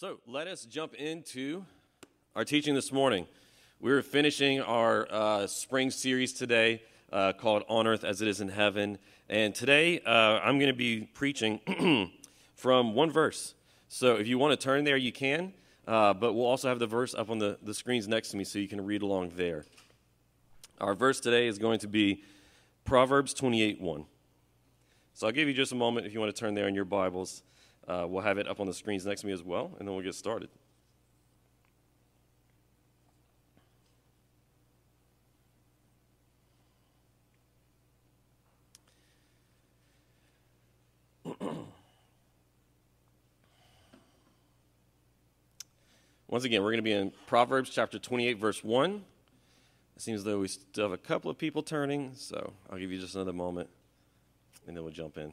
So let us jump into our teaching this morning. We're finishing our uh, spring series today uh, called On Earth as It Is in Heaven. And today uh, I'm going to be preaching from one verse. So if you want to turn there, you can. Uh, but we'll also have the verse up on the, the screens next to me so you can read along there. Our verse today is going to be Proverbs 28 1. So I'll give you just a moment if you want to turn there in your Bibles. Uh, we'll have it up on the screens next to me as well, and then we'll get started. Once again, we're going to be in Proverbs chapter 28, verse 1. It seems though we still have a couple of people turning, so I'll give you just another moment, and then we'll jump in.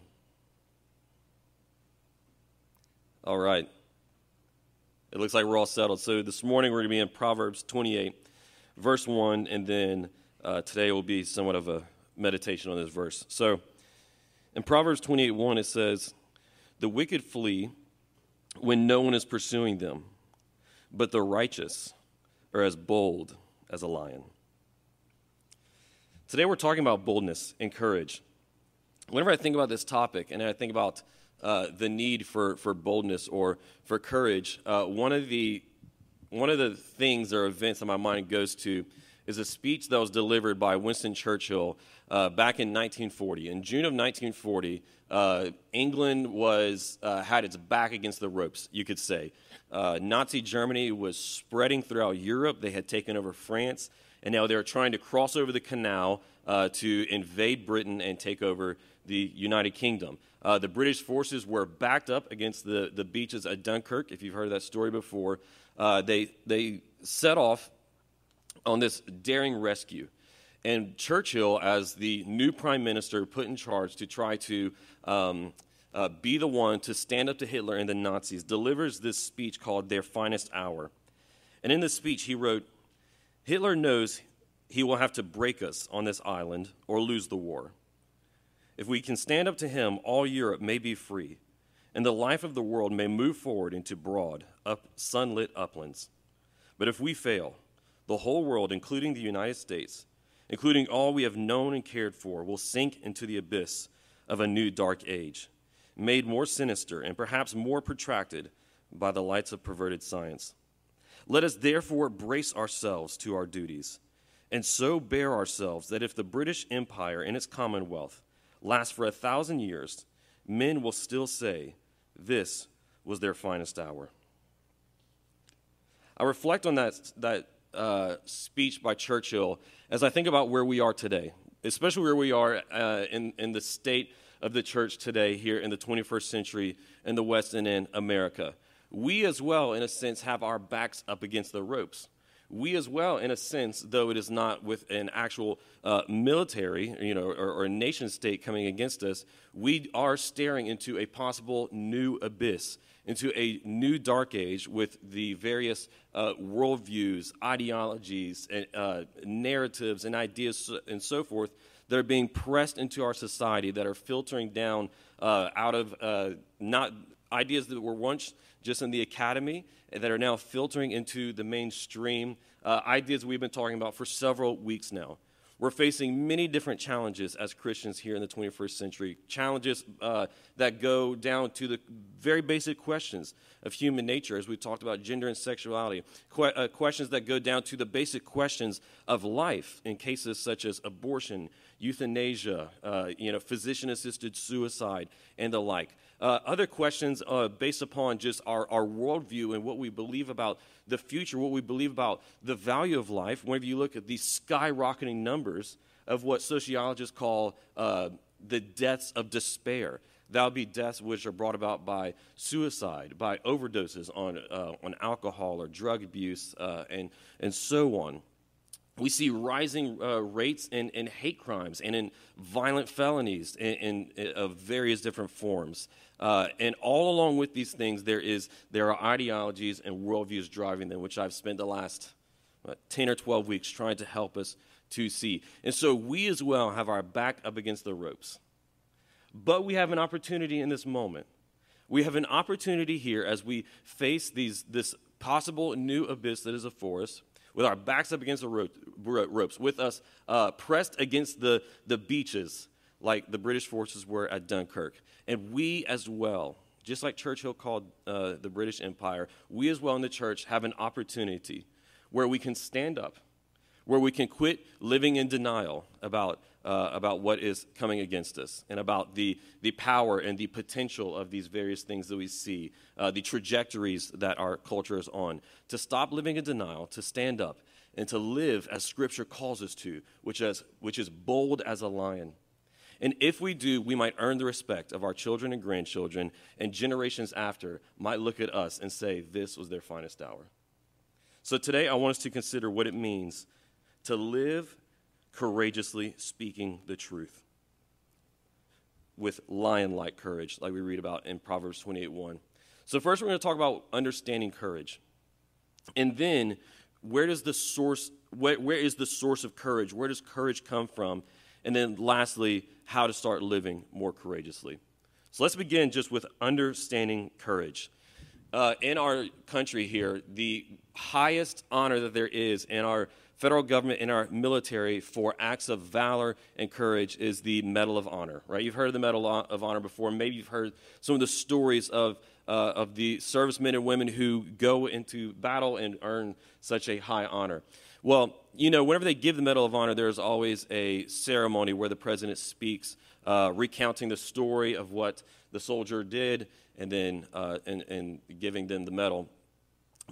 All right. It looks like we're all settled. So this morning we're going to be in Proverbs 28, verse 1, and then uh, today will be somewhat of a meditation on this verse. So in Proverbs 28, 1, it says, The wicked flee when no one is pursuing them, but the righteous are as bold as a lion. Today we're talking about boldness and courage. Whenever I think about this topic and I think about uh, the need for, for boldness or for courage, uh, one, of the, one of the things or events that my mind goes to is a speech that was delivered by Winston Churchill uh, back in 1940. In June of 1940, uh, England was, uh, had its back against the ropes, you could say. Uh, Nazi Germany was spreading throughout Europe. They had taken over France, and now they were trying to cross over the canal to invade Britain and take over the United Kingdom. Uh, the British forces were backed up against the, the beaches at Dunkirk, if you've heard that story before. Uh, they, they set off on this daring rescue. And Churchill, as the new prime minister put in charge to try to um, uh, be the one to stand up to Hitler and the Nazis, delivers this speech called Their Finest Hour. And in this speech, he wrote Hitler knows he will have to break us on this island or lose the war. If we can stand up to him, all Europe may be free, and the life of the world may move forward into broad, up, sunlit uplands. But if we fail, the whole world, including the United States, including all we have known and cared for, will sink into the abyss of a new dark age, made more sinister and perhaps more protracted by the lights of perverted science. Let us therefore brace ourselves to our duties, and so bear ourselves that if the British Empire and its Commonwealth last for a thousand years, men will still say, This was their finest hour. I reflect on that, that uh, speech by Churchill as I think about where we are today, especially where we are uh, in, in the state of the church today here in the 21st century in the West and in America. We, as well, in a sense, have our backs up against the ropes we as well, in a sense, though it is not with an actual uh, military, you know, or, or, a nation state coming against us, we are staring into a possible new abyss, into a new dark age with the various uh, worldviews, ideologies, and, uh, narratives, and ideas, and so forth that are being pressed into our society, that are filtering down uh, out of uh, not ideas that were once just in the academy that are now filtering into the mainstream uh, ideas we've been talking about for several weeks now. We're facing many different challenges as Christians here in the 21st century. Challenges uh, that go down to the very basic questions of human nature, as we talked about gender and sexuality. Que- uh, questions that go down to the basic questions of life in cases such as abortion, euthanasia, uh, you know, physician-assisted suicide, and the like. Uh, other questions uh, based upon just our, our worldview and what we believe about the future, what we believe about the value of life. Whenever you look at these skyrocketing numbers of what sociologists call uh, the deaths of despair, that would be deaths which are brought about by suicide, by overdoses on, uh, on alcohol or drug abuse, uh, and, and so on we see rising uh, rates in, in hate crimes and in violent felonies in, in, in of various different forms. Uh, and all along with these things, there, is, there are ideologies and worldviews driving them, which I've spent the last 10 or 12 weeks trying to help us to see. And so we as well have our back up against the ropes. But we have an opportunity in this moment We have an opportunity here as we face these, this possible new abyss that is before us, with our backs up against the ropes, with us uh, pressed against the, the beaches like the British forces were at Dunkirk. And we as well, just like Churchill called uh, the British Empire, we as well in the church have an opportunity where we can stand up, where we can quit living in denial about uh, about what is coming against us and about the, the power and the potential of these various things that we see, uh, the trajectories that our culture is on. To stop living in denial, to stand up, and to live as Scripture calls us to, which is, which is bold as a lion. And if we do, we might earn the respect of our children and grandchildren, and generations after might look at us and say, This was their finest hour. So today, I want us to consider what it means to live courageously speaking the truth with lion like courage, like we read about in Proverbs 28 1. So, first, we're going to talk about understanding courage. And then, where does the source, where, where is the source of courage? Where does courage come from? And then, lastly, how to start living more courageously. So, let's begin just with understanding courage. Uh, in our country here, the highest honor that there is in our federal government and our military for acts of valor and courage is the Medal of Honor, right? You've heard of the Medal of Honor before. Maybe you've heard some of the stories of, uh, of the servicemen and women who go into battle and earn such a high honor. Well, you know, whenever they give the Medal of Honor, there's always a ceremony where the president speaks, uh, recounting the story of what the soldier did and then uh, and, and giving them the medal.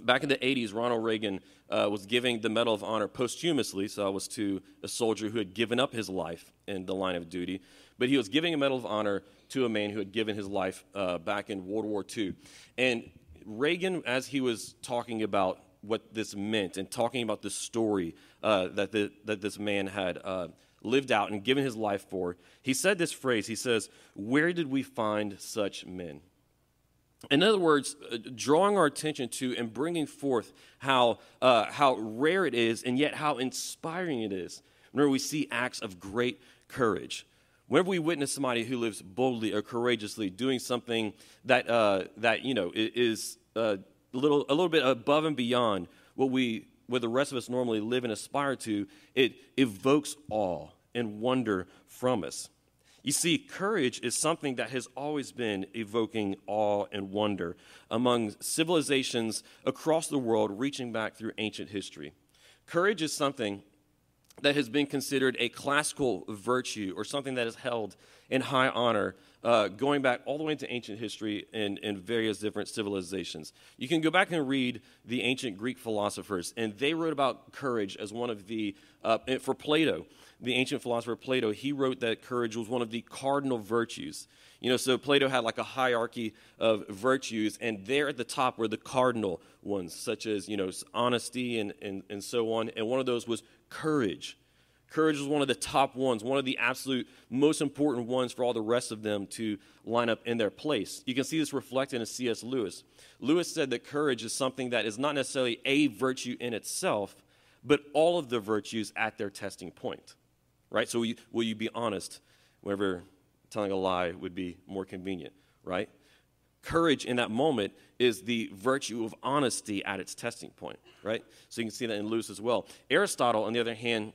Back in the 80s, Ronald Reagan uh, was giving the Medal of Honor posthumously, so I was to a soldier who had given up his life in the line of duty, but he was giving a Medal of Honor to a man who had given his life uh, back in World War II. And Reagan, as he was talking about what this meant and talking about the story uh, that, the, that this man had uh, lived out and given his life for, he said this phrase. He says, Where did we find such men? In other words, uh, drawing our attention to and bringing forth how, uh, how rare it is and yet how inspiring it is whenever we see acts of great courage. Whenever we witness somebody who lives boldly or courageously doing something that, uh, that you know, is uh, a, little, a little bit above and beyond what, we, what the rest of us normally live and aspire to, it evokes awe and wonder from us. You see, courage is something that has always been evoking awe and wonder among civilizations across the world, reaching back through ancient history. Courage is something that has been considered a classical virtue or something that is held in high honor, uh, going back all the way into ancient history and, in various different civilizations. You can go back and read the ancient Greek philosophers, and they wrote about courage as one of the, uh, for Plato the ancient philosopher Plato, he wrote that courage was one of the cardinal virtues. You know, so Plato had like a hierarchy of virtues, and there at the top were the cardinal ones, such as, you know, honesty and, and, and so on. And one of those was courage. Courage was one of the top ones, one of the absolute most important ones for all the rest of them to line up in their place. You can see this reflected in C.S. Lewis. Lewis said that courage is something that is not necessarily a virtue in itself, but all of the virtues at their testing point right? So will you, will you be honest whenever telling a lie would be more convenient, right? Courage in that moment is the virtue of honesty at its testing point, right? So you can see that in Lewis as well. Aristotle, on the other hand,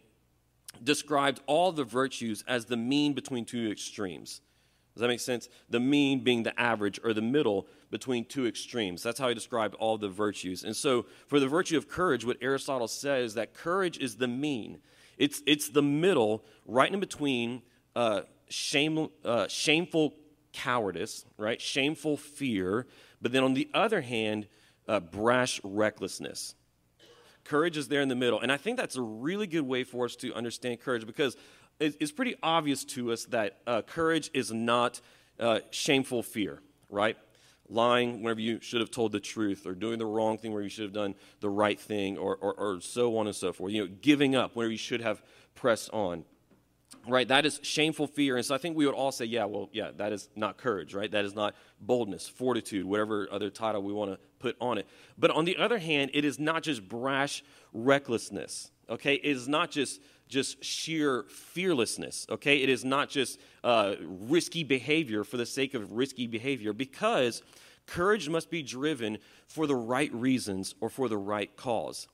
described all the virtues as the mean between two extremes. Does that make sense? The mean being the average or the middle between two extremes. That's how he described all the virtues. And so, for the virtue of courage, what Aristotle says is that courage is the mean. It's, it's the middle, right in between uh, shame, uh, shameful cowardice, right? Shameful fear. But then on the other hand, uh, brash recklessness. Courage is there in the middle. And I think that's a really good way for us to understand courage because it's pretty obvious to us that uh, courage is not uh, shameful fear, right? Lying whenever you should have told the truth, or doing the wrong thing where you should have done the right thing, or, or, or so on and so forth. You know, giving up where you should have pressed on. Right? That is shameful fear. And so I think we would all say, yeah, well, yeah, that is not courage, right? That is not boldness, fortitude, whatever other title we want to put on it. But on the other hand, it is not just brash recklessness, okay? It is not just just sheer fearlessness, okay? It is not just uh, risky behavior for the sake of risky behavior, because courage must be driven for the right reasons or for the right cause.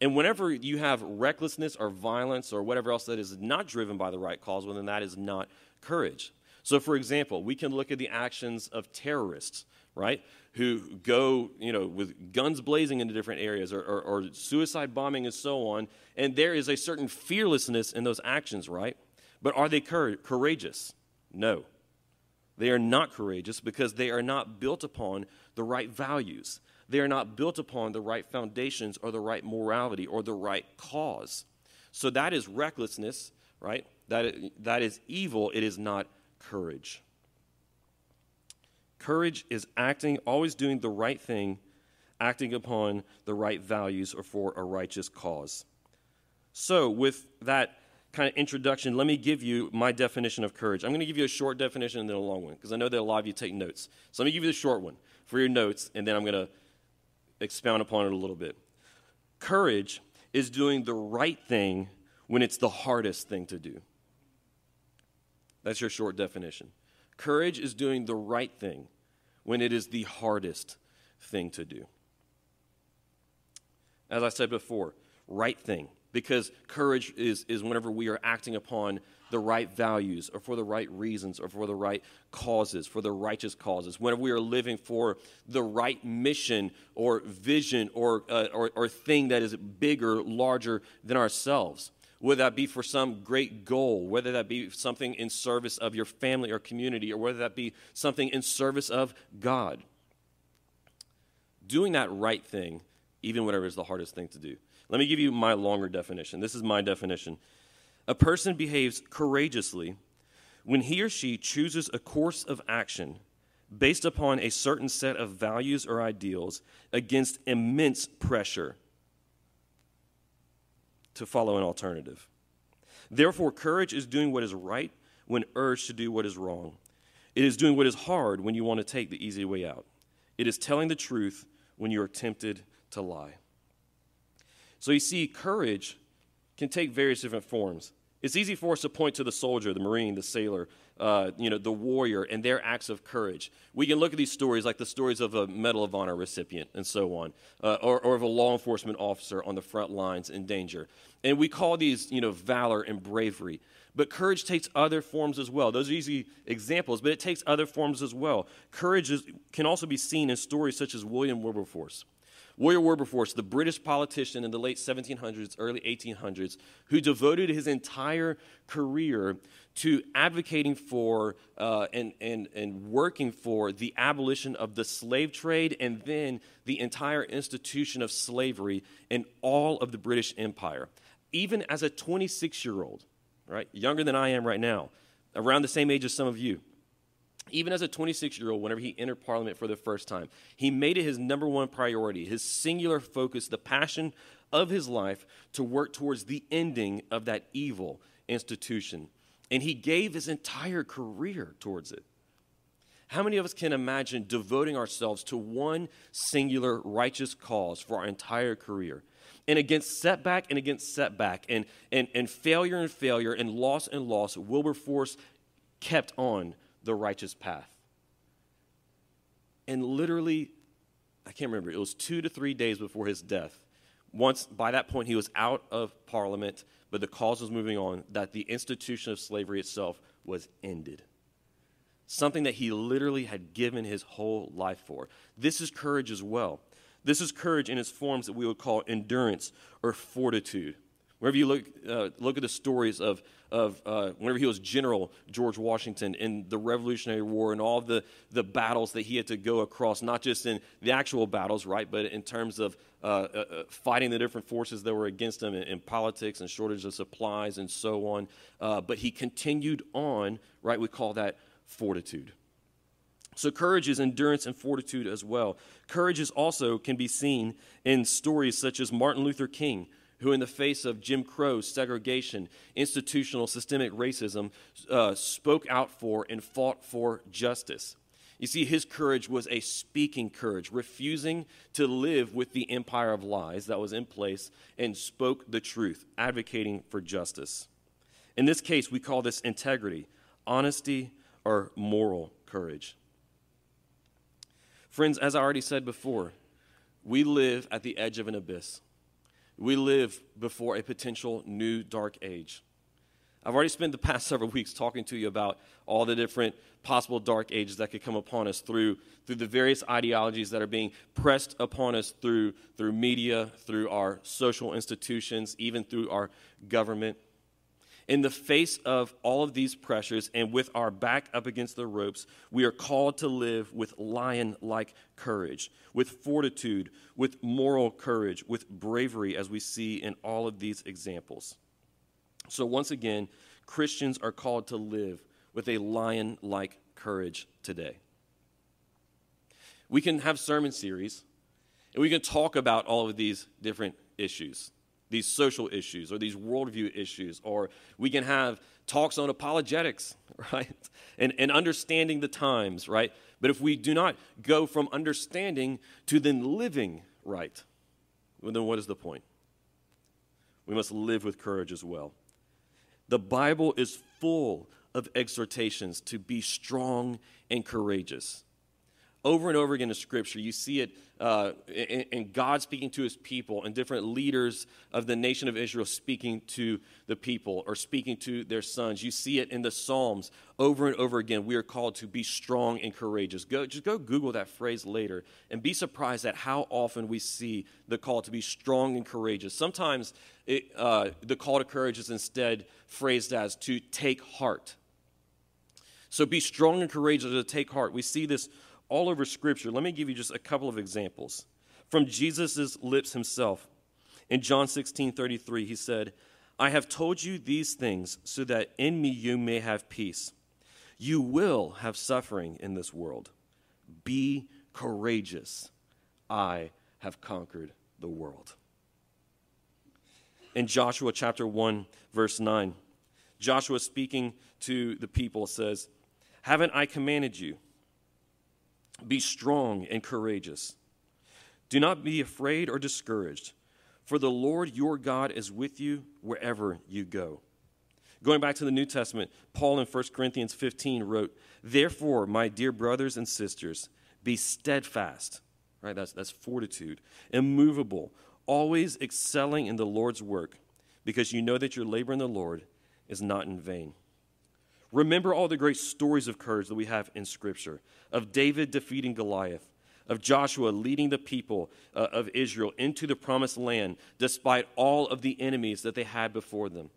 And whenever you have recklessness or violence or whatever else that is not driven by the right cause, well, then that is not courage. So, for example, we can look at the actions of terrorists, right, who go, you know, with guns blazing into different areas or, or, or suicide bombing and so on. And there is a certain fearlessness in those actions, right? But are they cur- courageous? No. They are not courageous because they are not built upon the right values. They are not built upon the right foundations or the right morality or the right cause. So that is recklessness, right? That, that is evil. It is not courage. Courage is acting, always doing the right thing, acting upon the right values or for a righteous cause. So, with that kind of introduction, let me give you my definition of courage. I'm going to give you a short definition and then a long one because I know that a lot of you take notes. So, let me give you the short one for your notes, and then I'm going to expound upon it a little bit. Courage is doing the right thing when it's the hardest thing to do. That's your short definition. Courage is doing the right thing when it is the hardest thing to do. As I said before, right thing, because courage is, is whenever we are acting upon the right values or for the right reasons or for the right causes, for the righteous causes, whenever we are living for the right mission or vision or, uh, or, or thing that is bigger, larger than ourselves whether that be for some great goal, whether that be something in service of your family or community, or whether that be something in service of God. Doing that right thing, even whatever is the hardest thing to do. Let me give you my longer definition. This is my definition. A person behaves courageously when he or she chooses a course of action based upon a certain set of values or ideals against immense pressure to follow an alternative. Therefore, courage is doing what is right when urged to do what is wrong. It is doing what is hard when you want to take the easy way out. It is telling the truth when you are tempted to lie. So you see, courage can take various different forms. It's easy for us to point to the soldier, the marine, the sailor, uh, you know, the warrior and their acts of courage. We can look at these stories like the stories of a Medal of Honor recipient and so on, uh, or, or of a law enforcement officer on the front lines in danger. And we call these, you know, valor and bravery. But courage takes other forms as well. Those are easy examples, but it takes other forms as well. Courage is, can also be seen in stories such as William Wilberforce. William Wilberforce, the British politician in the late 1700s, early 1800s, who devoted his entire career to advocating for uh, and, and, and working for the abolition of the slave trade and then the entire institution of slavery in all of the British Empire. Even as a 26 year old, right, younger than I am right now, around the same age as some of you, even as a 26 year old, whenever he entered Parliament for the first time, he made it his number one priority, his singular focus, the passion of his life to work towards the ending of that evil institution. And he gave his entire career towards it. How many of us can imagine devoting ourselves to one singular righteous cause for our entire career? And against setback and against setback, and, and, and failure and failure, and loss and loss, Wilberforce kept on the righteous path. And literally, I can't remember, it was two to three days before his death. Once, by that point, he was out of Parliament, but the cause was moving on, that the institution of slavery itself was ended. Something that he literally had given his whole life for. This is courage as well. This is courage in its forms that we would call endurance or fortitude. Wherever you look, uh, look at the stories of, of uh, whenever he was General George Washington in the Revolutionary War and all the, the battles that he had to go across, not just in the actual battles, right, but in terms of uh, uh, uh fighting the different forces that were against him in, in politics and shortage of supplies and so on. Uh, but he continued on, right? We call that fortitude. So, courage is endurance and fortitude as well. Courage is also can be seen in stories such as Martin Luther King, who, in the face of Jim Crow, segregation, institutional systemic racism, uh, spoke out for and fought for justice. You see, his courage was a speaking courage, refusing to live with the empire of lies that was in place and spoke the truth, advocating for justice. In this case, we call this integrity, honesty, or moral courage. Friends, as I already said before, we live at the edge of an abyss. We live before a potential new dark age. I've already spent the past several weeks talking to you about all the different possible dark ages that could come upon us through, through the various ideologies that are being pressed upon us through, through media, through our social institutions, even through our government. In the face of all of these pressures and with our back up against the ropes, we are called to live with lion like courage, with fortitude, with moral courage, with bravery, as we see in all of these examples. So, once again, Christians are called to live with a lion like courage today. We can have sermon series and we can talk about all of these different issues these social issues or these worldview issues, or we can have talks on apologetics, right? And, and understanding the times, right? But if we do not go from understanding to then living right, well, then what is the point? We must live with courage as well. The Bible is full of exhortations to be strong and courageous over and over again in Scripture. You see it uh, in, in, God speaking to his people and different leaders of the nation of Israel speaking to the people or speaking to their sons. You see it in the Psalms over and over again. We are called to be strong and courageous. Go, just go Google that phrase later and be surprised at how often we see the call to be strong and courageous. Sometimes it, uh, the call to courage is instead phrased as to take heart. So be strong and courageous to take heart. We see this all over Scripture. Let me give you just a couple of examples. From Jesus' lips himself, in John 16 33, he said, I have told you these things so that in me you may have peace. You will have suffering in this world. Be courageous. I have conquered the world. In Joshua chapter 1, verse 9, Joshua speaking to the people says, Haven't I commanded you? Be strong and courageous. Do not be afraid or discouraged, for the Lord your God is with you wherever you go. Going back to the New Testament, Paul in 1 Corinthians 15 wrote, Therefore, my dear brothers and sisters, be steadfast, right? That's, that's fortitude, immovable, always excelling in the Lord's work, because you know that your labor in the Lord is not in vain. Remember all the great stories of courage that we have in Scripture of David defeating Goliath, of Joshua leading the people uh, of Israel into the promised land despite all of the enemies that they had before them.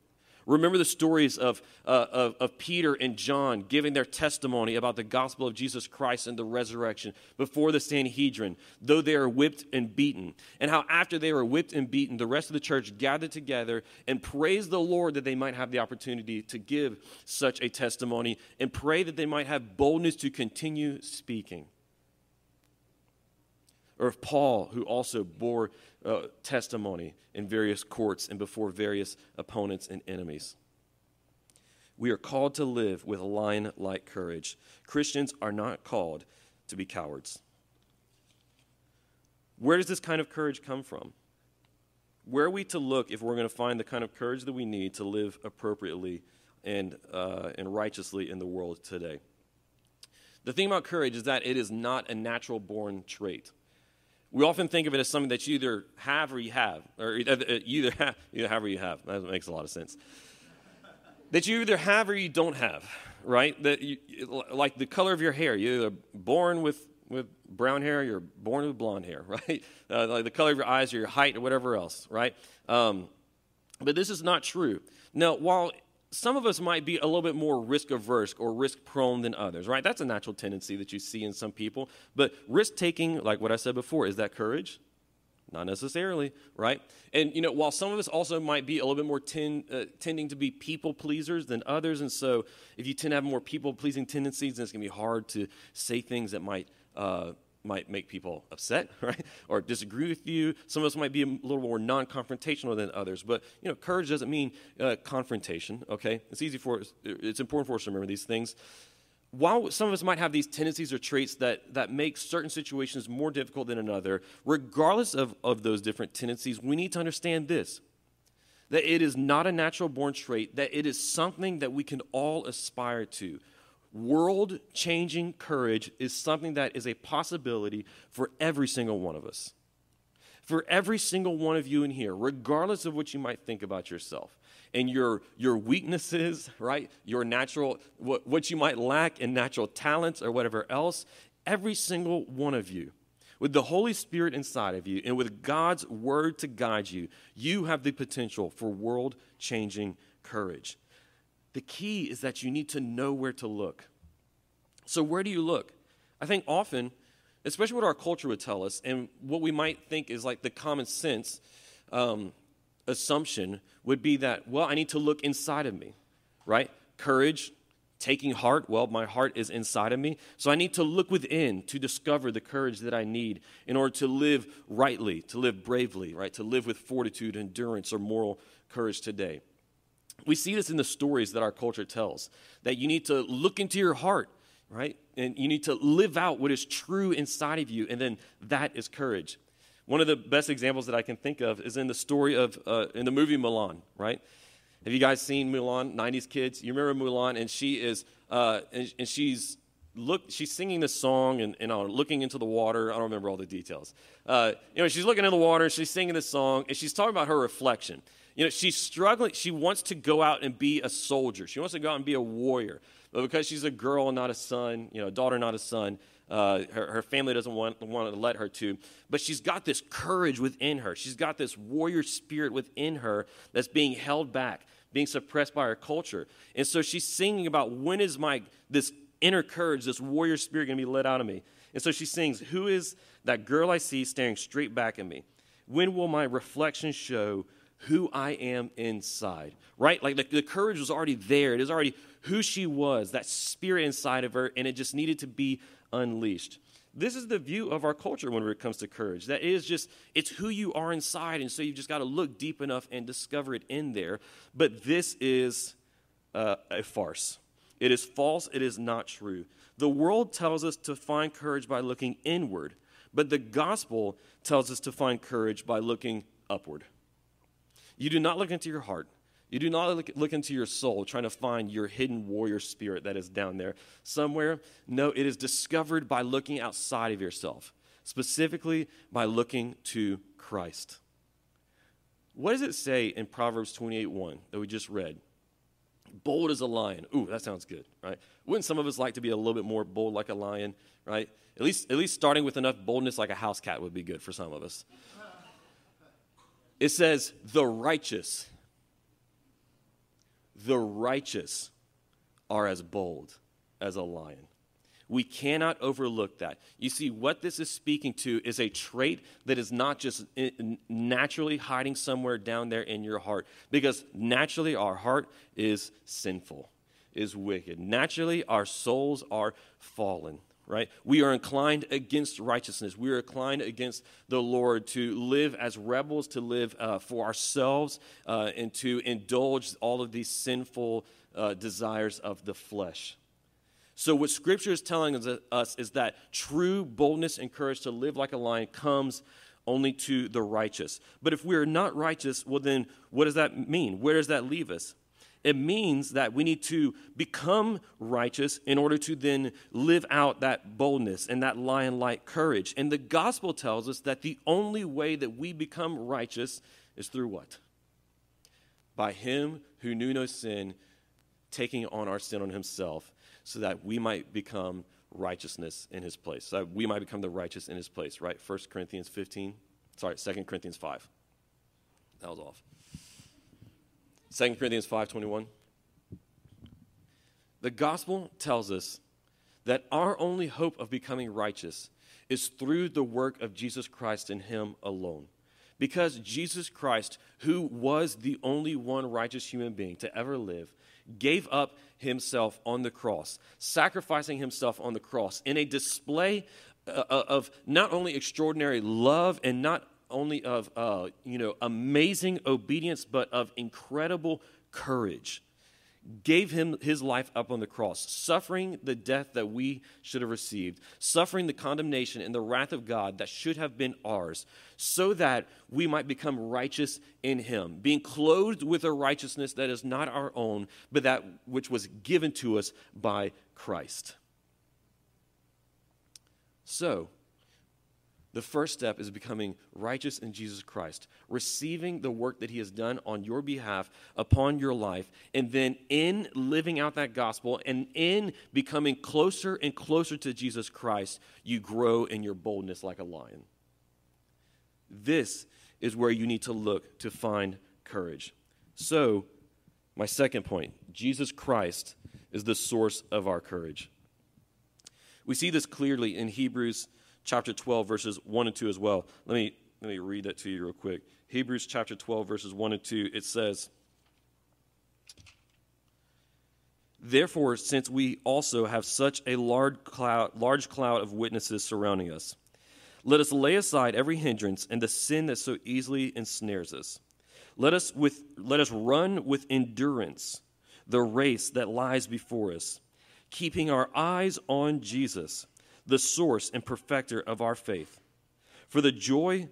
Remember the stories of, uh, of, of, Peter and John giving their testimony about the gospel of Jesus Christ and the resurrection before the Sanhedrin, though they are whipped and beaten. And how, after they were whipped and beaten, the rest of the church gathered together and praised the Lord that they might have the opportunity to give such a testimony and pray that they might have boldness to continue speaking or of Paul, who also bore uh, testimony in various courts and before various opponents and enemies. We are called to live with lion like courage. Christians are not called to be cowards. Where does this kind of courage come from? Where are we to look if we're going to find the kind of courage that we need to live appropriately and, uh, and righteously in the world today? The thing about courage is that it is not a natural born trait. We often think of it as something that you either have or you have, or you either have, either have or you have. That makes a lot of sense. that you either have or you don't have, right? That you, like the color of your hair, you're either born with, with brown hair, you're born with blonde hair, right? Uh, like the color of your eyes or your height or whatever else, right? Um, but this is not true. Now, while some of us might be a little bit more risk averse or risk prone than others, right? That's a natural tendency that you see in some people. But risk taking, like what I said before, is that courage? Not necessarily, right? And you know, while some of us also might be a little bit more ten, uh, tending to be people pleasers than others, and so if you tend to have more people pleasing tendencies, then it's going to be hard to say things that might uh, might make people upset, right? Or disagree with you. Some of us might be a little more non-confrontational than others. But you know, courage doesn't mean uh, confrontation. Okay, it's easy for us, it's important for us to remember these things. while some of us might have these tendencies or traits that, that make certain situations more difficult than another, regardless of, of those different tendencies, we need to understand this that it is not a natural born trait, that it is something that we can all aspire to. World changing courage is something that is a possibility for every single one of us. For every single one of you in here, regardless of what you might think about yourself and your, your weaknesses, right? Your natural, what, what you might lack in natural talents or whatever else, every single one of you, with the Holy Spirit inside of you and with God's word to guide you, you have the potential for world changing courage. The key is that you need to know where to look. So, where do you look? I think often, especially what our culture would tell us, and what we might think is like the common sense, um, assumption would be that, well, I need to look inside of me, right? Courage, taking heart, well, my heart is inside of me. So I need to look within to discover the courage that I need in order to live rightly, to live bravely, right? To live with fortitude, endurance, or moral courage today. We see this in the stories that our culture tells that you need to look into your heart, right? And you need to live out what is true inside of you, and then that is courage. One of the best examples that I can think of is in the story of, uh, in the movie Mulan, right? Have you guys seen Mulan, 90s kids? You remember Mulan, and she is, uh, and, and, she's, look, she's singing this song and, and uh, looking into the water. I don't remember all the details. Uh, you know, she's looking in the water, she's singing this song, and she's talking about her reflection. You know, she's struggling. She wants to go out and be a soldier. She wants to go out and be a warrior. But because she's a girl and not a son, you know, a daughter, not a son, uh, her, her, family doesn't want, want to let her to. But she's got this courage within her. She's got this warrior spirit within her that's being held back, being suppressed by her culture. And so she's singing about when is my this inner courage, this warrior spirit going to be let out of me? And so she sings, Who is that girl I see staring straight back at me? When will my reflection show who I am inside? Right? Like the, the courage was already there. It is already who she was, that spirit inside of her, and it just needed to be unleashed. This is the view of our culture when it comes to courage. That is just, it's who you are inside, and so you've just got to look deep enough and discover it in there. But this is uh, a farce. It is false, it is not true. The world tells us to find courage by looking inward, but the gospel tells us to find courage by looking upward. You do not look into your heart. You do not look, look, into your soul trying to find your hidden warrior spirit that is down there somewhere. No, it is discovered by looking outside of yourself, specifically by looking to Christ. What does it say in Proverbs 28 1 that we just read? Bold as a lion. Ooh, that sounds good, right? Wouldn't some of us like to be a little bit more bold like a lion, right? At least, at least starting with enough boldness like a house cat would be good for some of us. It says, the righteous the righteous are as bold as a lion. We cannot overlook that. You see, what this is speaking to is a trait that is not just naturally hiding somewhere down there in your heart, because naturally our heart is sinful, is wicked. Naturally, our souls are fallen right? We are inclined against righteousness. We are inclined against the Lord to live as rebels, to live uh, for ourselves, uh, and to indulge all of these sinful uh, desires of the flesh. So, what Scripture is telling us is that true boldness and courage to live like a lion comes only to the righteous. But if we are not righteous, well, then what does that mean? Where does that leave us? It means that we need to become righteous in order to then live out that boldness and that lion like courage. And the gospel tells us that the only way that we become righteous is through what? By Him who knew no sin taking on our sin on Himself so that we might become righteousness in His place. So we might become the righteous in His place, right? 1 Corinthians 15, sorry, 2 Corinthians 5. That was off. 2 Corinthians 5:21. The gospel tells us that our only hope of becoming righteous is through the work of Jesus Christ and him alone. Because Jesus Christ, who was the only one righteous human being to ever live, gave up himself on the cross, sacrificing himself on the cross in a display uh, uh, of not only extraordinary love and not only of uh, you know amazing obedience, but of incredible courage. gave him his life up on the cross, suffering the death that we should have received, suffering the condemnation and the wrath of God that should have been ours, so that we might become righteous in him, being clothed with a righteousness that is not our own, but that which was given to us by Christ. So, the first step is becoming righteous in Jesus Christ, receiving the work that He has done on your behalf upon your life, and then in living out that gospel and in becoming closer and closer to Jesus Christ, you grow in your boldness like a lion. This is where you need to look to find courage. So, my second point Jesus Christ is the source of our courage. We see this clearly in Hebrews chapter 12, verses 1 and 2 as well. Let me, let me read that to you real quick. Hebrews chapter 12, verses 1 and 2, it says, Therefore, since we also have such a large cloud, large cloud of witnesses surrounding us, let us lay aside every hindrance and the sin that so easily ensnares us. Let us, with, let us run with endurance the race that lies before us, keeping our eyes on Jesus the source and perfecter of our faith. For the joy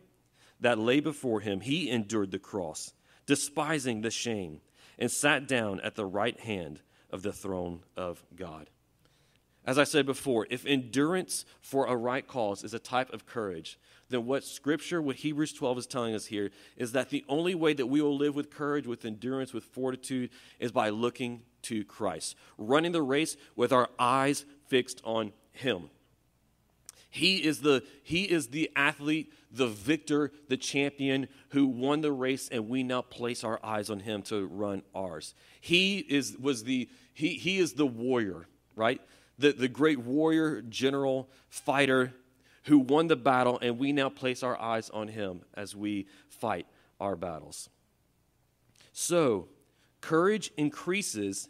that lay before him, he endured the cross, despising the shame, and sat down at the right hand of the throne of God. As I said before, if endurance for a right cause is a type of courage, then what Scripture, what Hebrews 12 is telling us here, is that the only way that we will live with courage, with endurance, with fortitude, is by looking to Christ, running the race with our eyes fixed on Him. He is the, he is the athlete, the victor, the champion who won the race, and we now place our eyes on him to run ours. He is, was the, he, he is the warrior, right? The, the great warrior, general, fighter who won the battle, and we now place our eyes on him as we fight our battles. So, courage increases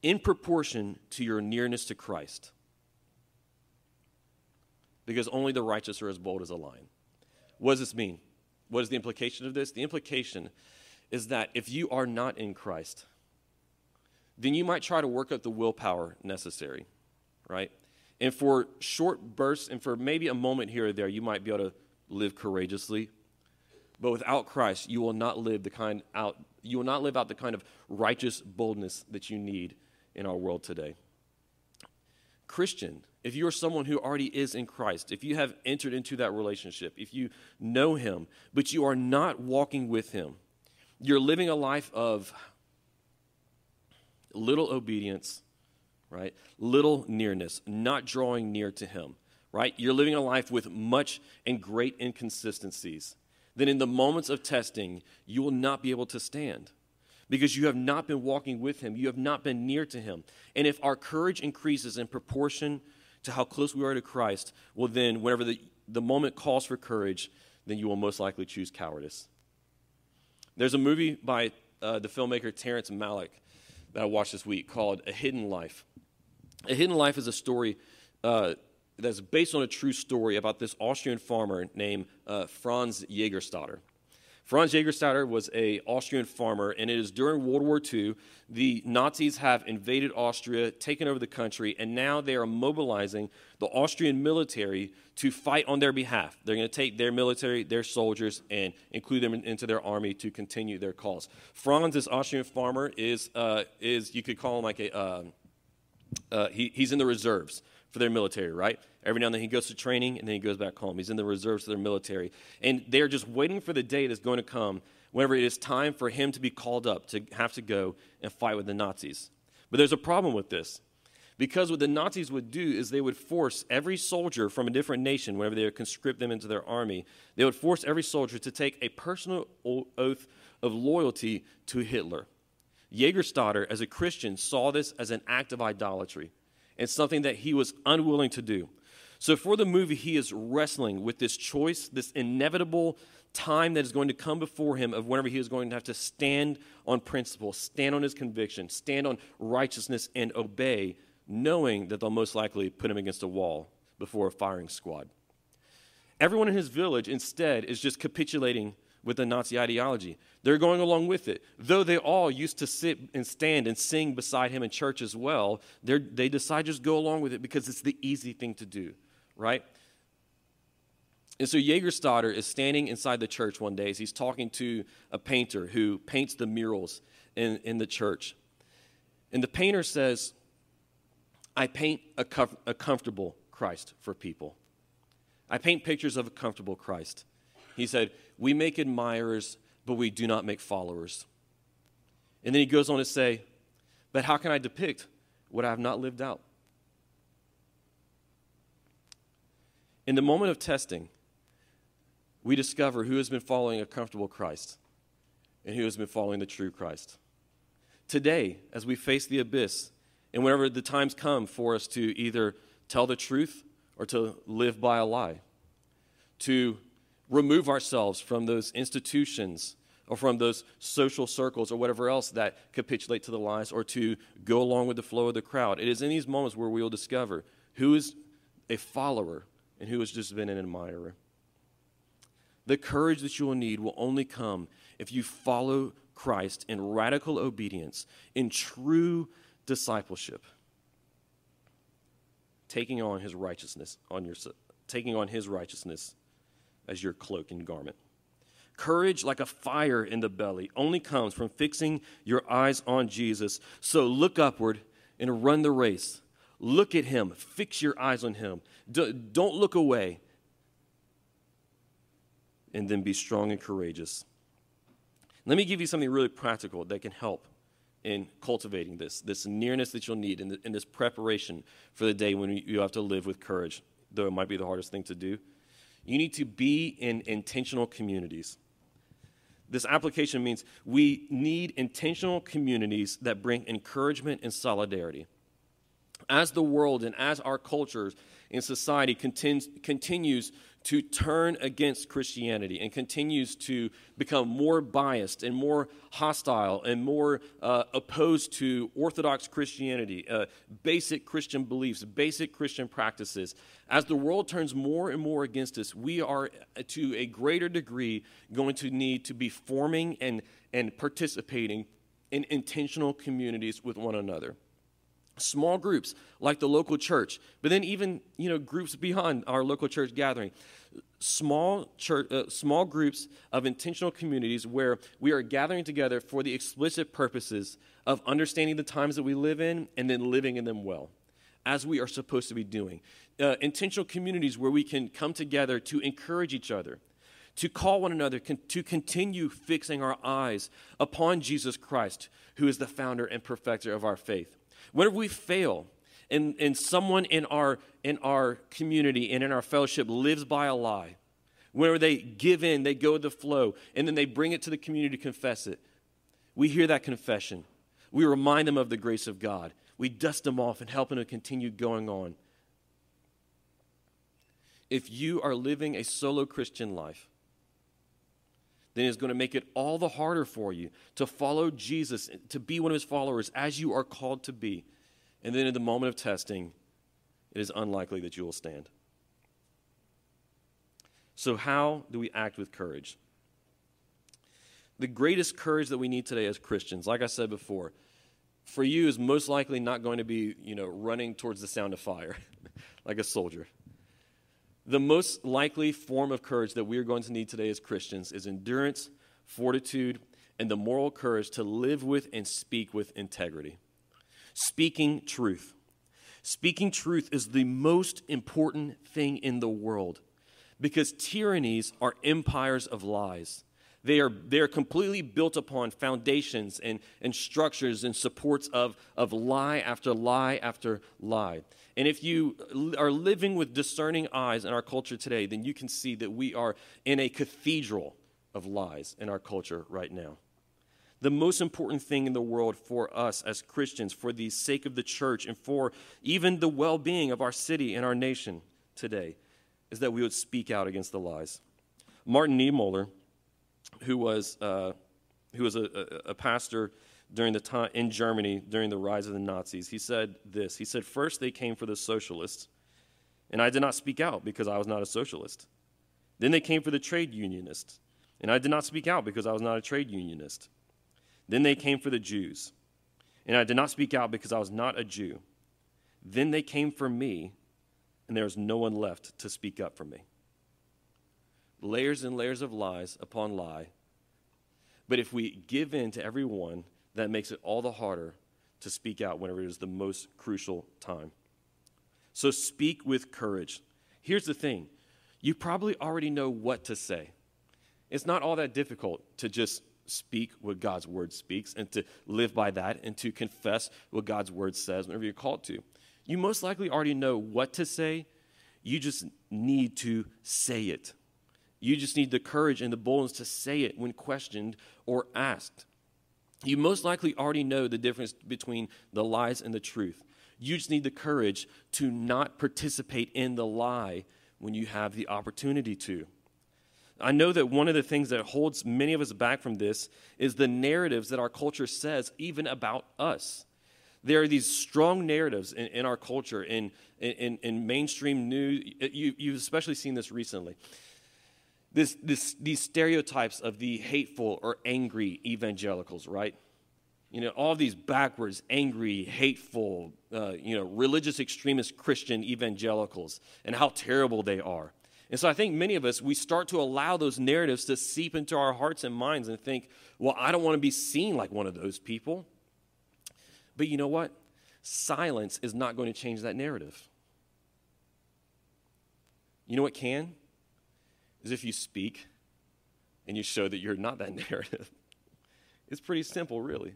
in proportion to your nearness to Christ because only the righteous are as bold as a lion. What does this mean? What is the implication of this? The implication is that if you are not in Christ, then you might try to work up the willpower necessary, right? And for short bursts and for maybe a moment here or there, you might be able to live courageously. But without Christ, you will not live the kind out you will not live out the kind of righteous boldness that you need in our world today. Christian, if you are someone who already is in Christ, if you have entered into that relationship, if you know Him, but you are not walking with Him, you're living a life of little obedience, right? Little nearness, not drawing near to Him, right? You're living a life with much and great inconsistencies. Then, in the moments of testing, you will not be able to stand because you have not been walking with Him. You have not been near to Him. And if our courage increases in proportion to how close we are to Christ, well, then, whenever the, the moment calls for courage, then you will most likely choose cowardice. There's a movie by uh, the filmmaker Terrence Malick that I watched this week called A Hidden Life. A Hidden Life is a story uh, that's based on a true story about this Austrian farmer named uh, Franz Jägerstätter. Franz Jägerstätter was a Austrian farmer, and it is during World War II. The Nazis have invaded Austria, taken over the country, and now they are mobilizing the Austrian military to fight on their behalf. They're going to take their military, their soldiers, and include them in, into their army to continue their cause. Franz, this Austrian farmer, is, uh, is you could call him like a, uh, uh, he, he's in the reserves for their military, right? Every now and then he goes to training and then he goes back home. He's in the reserves of their military. And they're just waiting for the day that's going to come whenever it is time for him to be called up to have to go and fight with the Nazis. But there's a problem with this. Because what the Nazis would do is they would force every soldier from a different nation, whenever they would conscript them into their army, they would force every soldier to take a personal oath of loyalty to Hitler. Jägerstätter, as a Christian, saw this as an act of idolatry and something that he was unwilling to do. So, for the movie, he is wrestling with this choice, this inevitable time that is going to come before him of whenever he is going to have to stand on principle, stand on his conviction, stand on righteousness, and obey, knowing that they'll most likely put him against a wall before a firing squad. Everyone in his village instead is just capitulating with the Nazi ideology. They're going along with it. Though they all used to sit and stand and sing beside him in church as well, they decide just go along with it because it's the easy thing to do, right? And so Jägerstätter is standing inside the church one day as he's talking to a painter who paints the murals in, in the church. And the painter says, I paint a, a comfortable Christ for people. I paint pictures of a comfortable Christ. He said, We make admirers, but we do not make followers. And then he goes on to say, But how can I depict what I have not lived out? In the moment of testing, we discover who has been following a comfortable Christ and who has been following the true Christ. Today, as we face the abyss, and whenever the times come for us to either tell the truth or to live by a lie, to remove ourselves from those institutions or from those social circles or whatever else that capitulate to the lies or to go along with the flow of the crowd. It is in these moments where we will discover who is a follower and who has just been an admirer. The courage that you will need will only come if you follow Christ in radical obedience, in true discipleship, taking on his righteousness on your taking on his righteousness as your cloak and garment. Courage, like a fire in the belly, only comes from fixing your eyes on Jesus. So look upward and run the race. Look at him. Fix your eyes on him. don't look away and then be strong and courageous. Let me give you something really practical that can help in cultivating this, this nearness that you'll need, and, in this preparation for the day when you have to live with courage, though it might be the hardest thing to do. You need to be in intentional communities. This application means we need intentional communities that bring encouragement and solidarity. As the world and as our cultures in society continues, continues to turn against Christianity and continues to become more biased and more hostile and more uh, opposed to Orthodox Christianity, uh, basic Christian beliefs, basic Christian practices. As the world turns more and more against us, we are uh, to a greater degree going to need to be forming and, and participating in intentional communities with one another small groups like the local church but then even you know groups beyond our local church gathering. Small church uh, small groups of intentional communities where we are gathering together for the explicit purposes of understanding the times that we live in and then living in them well as we are supposed to be doing. Uh, intentional communities where we can come together to encourage each other to call one another con- to continue fixing our eyes upon Jesus Christ who is the founder and perfecter of our faith Whenever we fail and, and someone in our, in our community and in our fellowship lives by a lie, whenever they give in, they go with the flow, and then they bring it to the community to confess it, we hear that confession. We remind them of the grace of God. We dust them off and help them to continue going on. If you are living a solo Christian life, then it's going to make it all the harder for you to follow Jesus, to be one of his followers as you are called to be. And then in the moment of testing, it is unlikely that you will stand. So, how do we act with courage? The greatest courage that we need today as Christians, like I said before, for you is most likely not going to be, you know, running towards the sound of fire like a soldier. The most likely form of courage that we are going to need today as Christians is endurance, fortitude, and the moral courage to live with and speak with integrity. Speaking truth. Speaking truth is the most important thing in the world because tyrannies are empires of lies. They are, they are completely built upon foundations and, and structures and supports of, of lie after lie after lie. And if you are living with discerning eyes in our culture today, then you can see that we are in a cathedral of lies in our culture right now. The most important thing in the world for us as Christians, for the sake of the church, and for even the well being of our city and our nation today, is that we would speak out against the lies. Martin Niemöller, who was, uh, who was a, a, a pastor during the time in Germany during the rise of the Nazis. He said this. He said, First they came for the socialists, and I did not speak out because I was not a socialist. Then they came for the trade unionists, and I did not speak out because I was not a trade unionist. Then they came for the Jews, and I did not speak out because I was not a Jew. Then they came for me, and there was no one left to speak up for me. Layers and layers of lies upon lie. But if we give in to every one, that makes it all the harder to speak out whenever it is the most crucial time. So speak with courage. Here's the thing you probably already know what to say. It's not all that difficult to just speak what God's word speaks and to live by that and to confess what God's word says whenever you're called to. You most likely already know what to say. You just need to say it. You just need the courage and the boldness to say it when questioned or asked. You most likely already know the difference between the lies and the truth. You just need the courage to not participate in the lie when you have the opportunity to. I know that one of the things that holds many of us back from this is the narratives that our culture says, even about us. There are these strong narratives in, in our culture, in, in, in mainstream news. You, you've especially seen this recently. This, this, these stereotypes of the hateful or angry evangelicals, right? You know, all these backwards, angry, hateful, uh, you know, religious extremist Christian evangelicals and how terrible they are. And so I think many of us, we start to allow those narratives to seep into our hearts and minds and think, well, I don't want to be seen like one of those people. But you know what? Silence is not going to change that narrative. You know what can? Is if you speak and you show that you're not that narrative. It's pretty simple, really.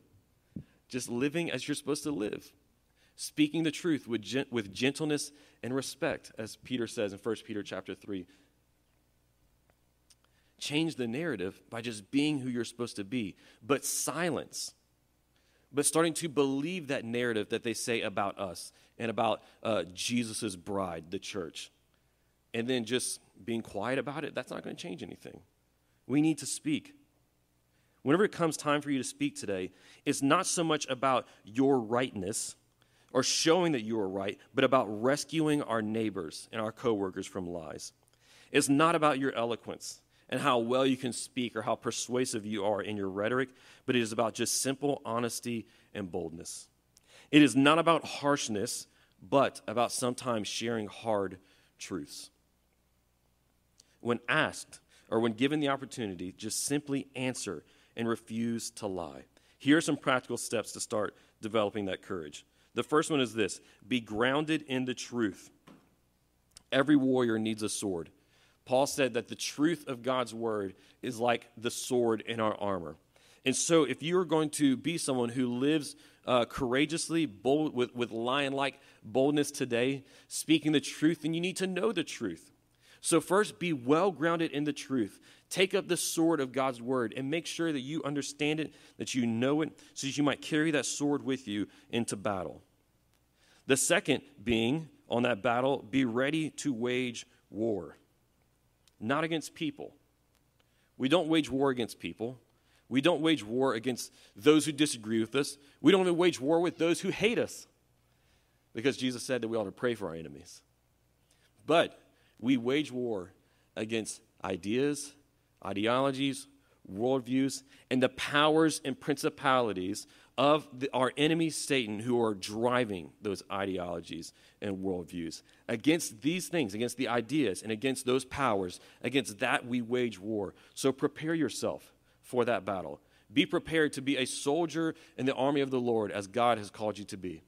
Just living as you're supposed to live speaking the truth with, gent- with gentleness and respect, as Peter says in 1 Peter chapter 3. Change the narrative by just being who you're supposed to be, but silence. But starting to believe that narrative that they say about us and about uh, Jesus' bride, the church. And then just being quiet about it, that's not going to change anything. We need to speak. Whenever it comes time for you to speak today, it's not so much about your rightness or showing that you are right, but about rescuing our neighbors and our coworkers from lies. It's not about your eloquence and how well you can speak or how persuasive you are in your rhetoric, but it is about just simple honesty and boldness. It is not about harshness, but about sometimes sharing hard truths. When asked or when given the opportunity, just simply answer and refuse to lie. Here are some practical steps to start developing that courage. The first one is this be grounded in the truth. Every warrior needs a sword. Paul said that the truth of God's word is like the sword in our armor. And so, if you are going to be someone who lives uh, courageously, bold, with, with lion like boldness today, speaking the truth, then you need to know the truth. So, first, be well grounded in the truth. Take up the sword of God's word and make sure that you understand it, that you know it, so that you might carry that sword with you into battle. The second being on that battle, be ready to wage war, not against people. We don't wage war against people. We don't wage war against those who disagree with us. We don't even wage war with those who hate us because Jesus said that we ought to pray for our enemies. But we wage war against ideas, ideologies, worldviews, and the powers and principalities of the, our enemy Satan who are driving those ideologies and worldviews. Against these things, against the ideas and against those powers, against that we wage war. So prepare yourself for that battle. Be prepared to be a soldier in the army of the Lord as God has called you to be.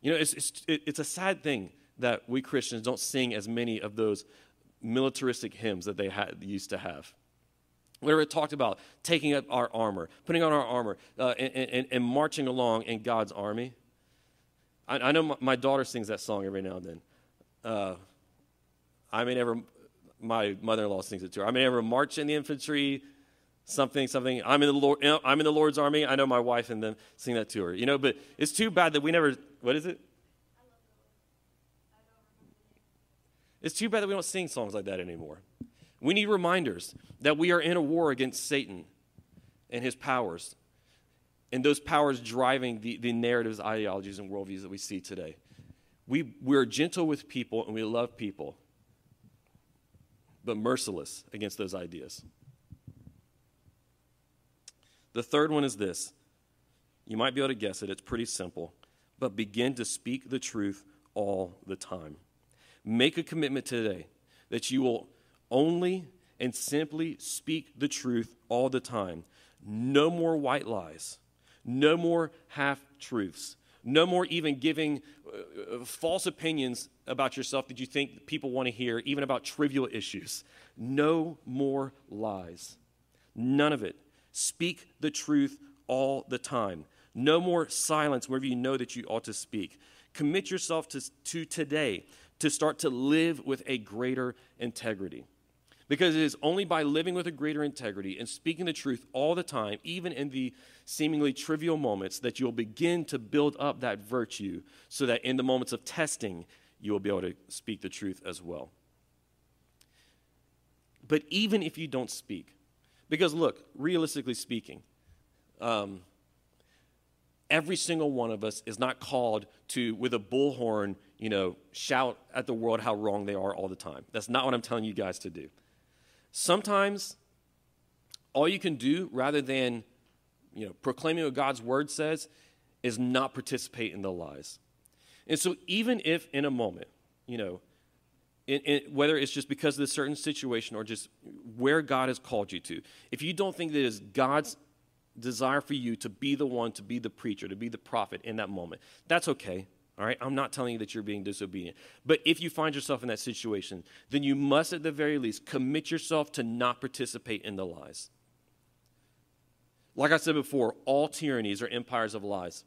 You know, it's, it's, it's a sad thing that we Christians don't sing as many of those militaristic hymns that they used to have. Whenever it talked about taking up our armor, putting on our armor, uh, and, and, and, marching along in God's army. I, I know my, my, daughter sings that song every now and then. Uh, I may never, my mother in law sings it to her. I may never march in the infantry, something, something. I'm in the Lord, you know, I'm in the Lord's army. I know my wife and them sing that to her. You know, but it's too bad that we never, what is it? It's too bad that we don't sing songs like that anymore. We need reminders that we are in a war against Satan and his powers, and those powers driving the, the narratives, ideologies, and worldviews that we see today. We, we're gentle with people and we love people, but merciless against those ideas. The third one is this. You might be able to guess it, it's pretty simple, but begin to speak the truth all the time. Make a commitment today that you will only and simply speak the truth all the time. No more white lies, no more half truths, no more even giving uh, uh, false opinions about yourself that you think people want to hear, even about trivial issues. No more lies. None of it. Speak the truth all the time. No more silence wherever you know that you ought to speak. Commit yourself to, to today to start to live with a greater integrity. Because it is only by living with a greater integrity and speaking the truth all the time, even in the seemingly trivial moments, that you'll begin to build up that virtue so that in the moments of testing, you will be able to speak the truth as well. But even if you don't speak, because look, realistically speaking, um, every single one of us is not called to, with a bullhorn, you know, shout at the world how wrong they are all the time. That's not what I'm telling you guys to do. Sometimes all you can do rather than, you know, proclaiming what God's word says is not participate in the lies. And so even if in a moment, you know, in, in, whether it's just because of this certain situation or just where God has called you to, if you don't think that it is God's desire for you to be the one, to be the preacher, to be the prophet in that moment. That's okay. All right, I'm not telling you that you're being disobedient. But if you find yourself in that situation, then you must, at the very least, commit yourself to not participate in the lies. Like I said before, all tyrannies are empires of lies.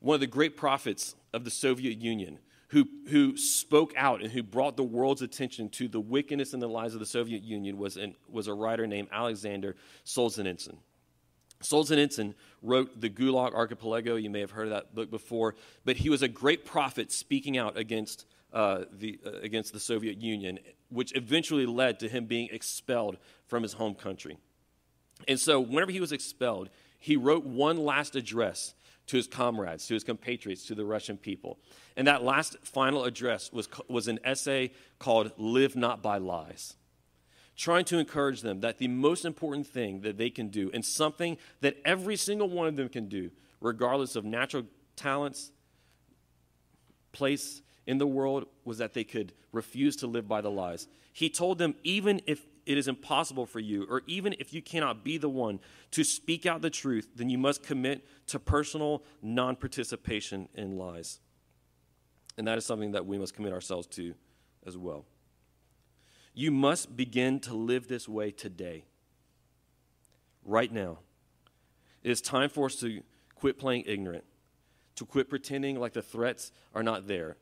One of the great prophets of the Soviet Union, who, who spoke out and who brought the world's attention to the wickedness and the lies of the Soviet Union, was, an, was a writer named Alexander Solzhenitsyn. Solzhenitsyn wrote the Gulag Archipelago. You may have heard of that book before, but he was a great prophet speaking out against, uh, the, uh, against the Soviet Union, which eventually led to him being expelled from his home country. And so, whenever he was expelled, he wrote one last address to his comrades, to his compatriots, to the Russian people. And that last final address was, was an essay called Live Not by Lies trying to encourage them that the most important thing that they can do, and something that every single one of them can do, regardless of natural talents, place in the world, was that they could refuse to live by the lies. He told them, even if it is impossible for you, or even if you cannot be the one to speak out the truth, then you must commit to personal non participation in lies. And that is something that we must commit ourselves to as well. You must begin to live this way today, right now. It is time for us to quit playing ignorant, to quit pretending like the threats are not there,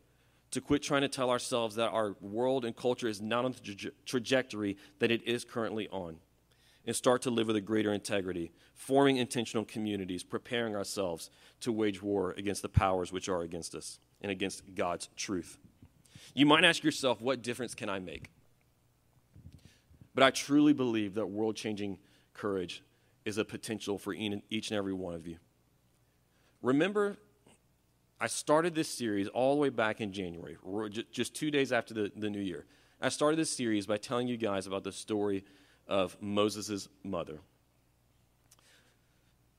to quit trying to tell ourselves that our world and culture is not on the tra- trajectory that it is currently on, and start to live with a greater integrity, forming intentional communities, preparing ourselves to wage war against the powers which are against us and against God's truth. You might ask yourself, what difference can I make? But I truly believe that world changing courage is a potential for each and every one of you. Remember, I started this series all the way back in January, just two days after the, the new year. I started this series by telling you guys about the story of Moses' mother.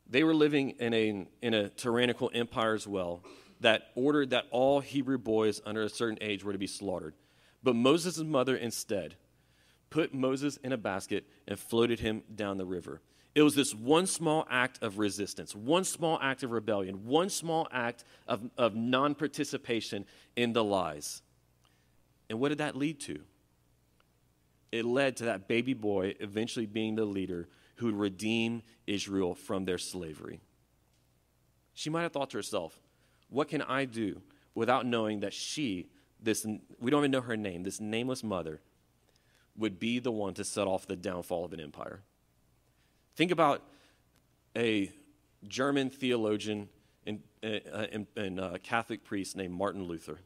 They were living in a, in a tyrannical empire as well that ordered that all Hebrew boys under a certain age were to be slaughtered. But Moses' mother instead put Moses in a basket, and floated him down the river. It was this one small act of resistance, one small act of rebellion, one small act of, of non participation in the lies. And what did that lead to? It led to that baby boy eventually being the leader who would redeem Israel from their slavery. She might have thought to herself, what can I do without knowing that she, this, we don't even know her name, this nameless mother, would be the one to set off the downfall of an empire. Think about a German theologian and, uh, and, and uh, Catholic priest named Martin Luther,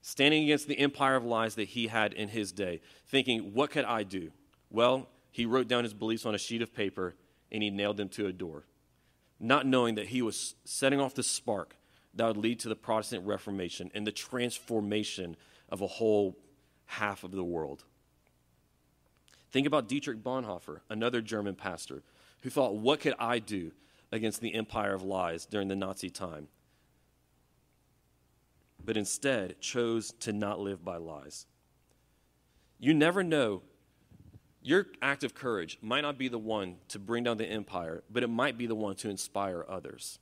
standing against the empire of lies that he had in his day, thinking, What could I do? Well, he wrote down his beliefs on a sheet of paper and he nailed them to a door, not knowing that he was setting off the spark that would lead to the Protestant Reformation and the transformation of a whole half of the world. Think about Dietrich Bonhoeffer, another German pastor, who thought, What could I do against the empire of lies during the Nazi time? But instead chose to not live by lies. You never know. Your act of courage might not be the one to bring down the empire, but it might be the one to inspire others.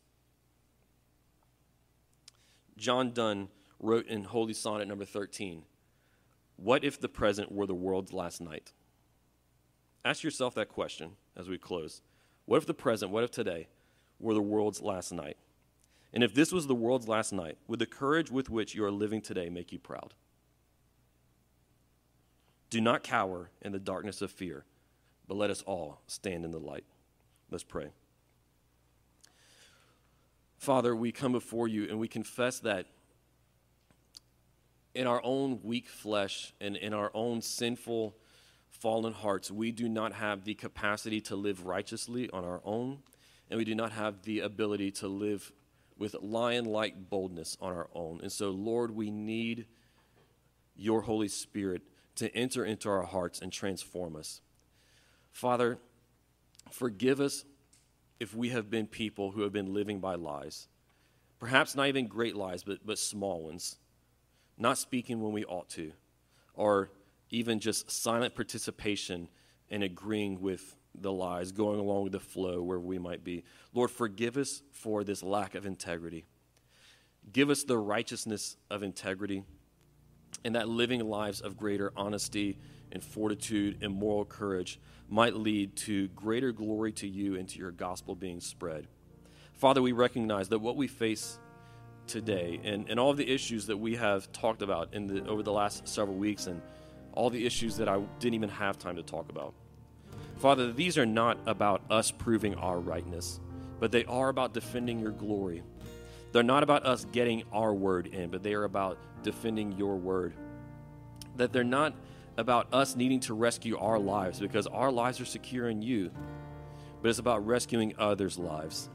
John Donne wrote in Holy Sonnet number 13 What if the present were the world's last night? Ask yourself that question as we close. What if the present, what if today, were the world's last night? And if this was the world's last night, would the courage with which you are living today make you proud? Do not cower in the darkness of fear, but let us all stand in the light. Let's pray. Father, we come before you and we confess that in our own weak flesh and in our own sinful, fallen hearts, we do not have the capacity to live righteously on our own, and we do not have the ability to live with lion like boldness on our own. And so, Lord, we need your Holy Spirit to enter into our hearts and transform us. Father, forgive us if we have been people who have been living by lies. Perhaps not even great lies, but, but small ones. Not speaking when we ought to, or even just silent participation and agreeing with the lies, going along with the flow where we might be. Lord, forgive us for this lack of integrity. Give us the righteousness of integrity and that living lives of greater honesty and fortitude and moral courage might lead to greater glory to you and to your gospel being spread. Father, we recognize that what we face today and, and all of the issues that we have talked about in the, over the last several weeks and all the issues that I didn't even have time to talk about. Father, these are not about us proving our rightness, but they are about defending your glory. They're not about us getting our word in, but they are about defending your word. That they're not about us needing to rescue our lives because our lives are secure in you, but it's about rescuing others' lives,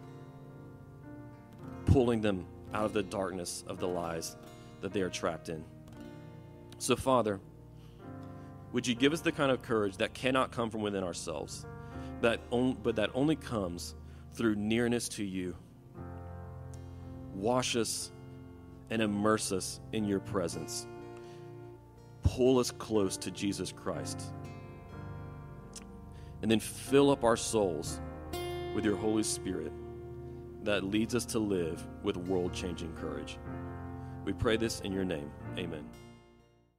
pulling them out of the darkness of the lies that they are trapped in. So, Father, would you give us the kind of courage that cannot come from within ourselves, that on, but that only comes through nearness to you? Wash us and immerse us in your presence. Pull us close to Jesus Christ. And then fill up our souls with your Holy Spirit that leads us to live with world changing courage. We pray this in your name. Amen.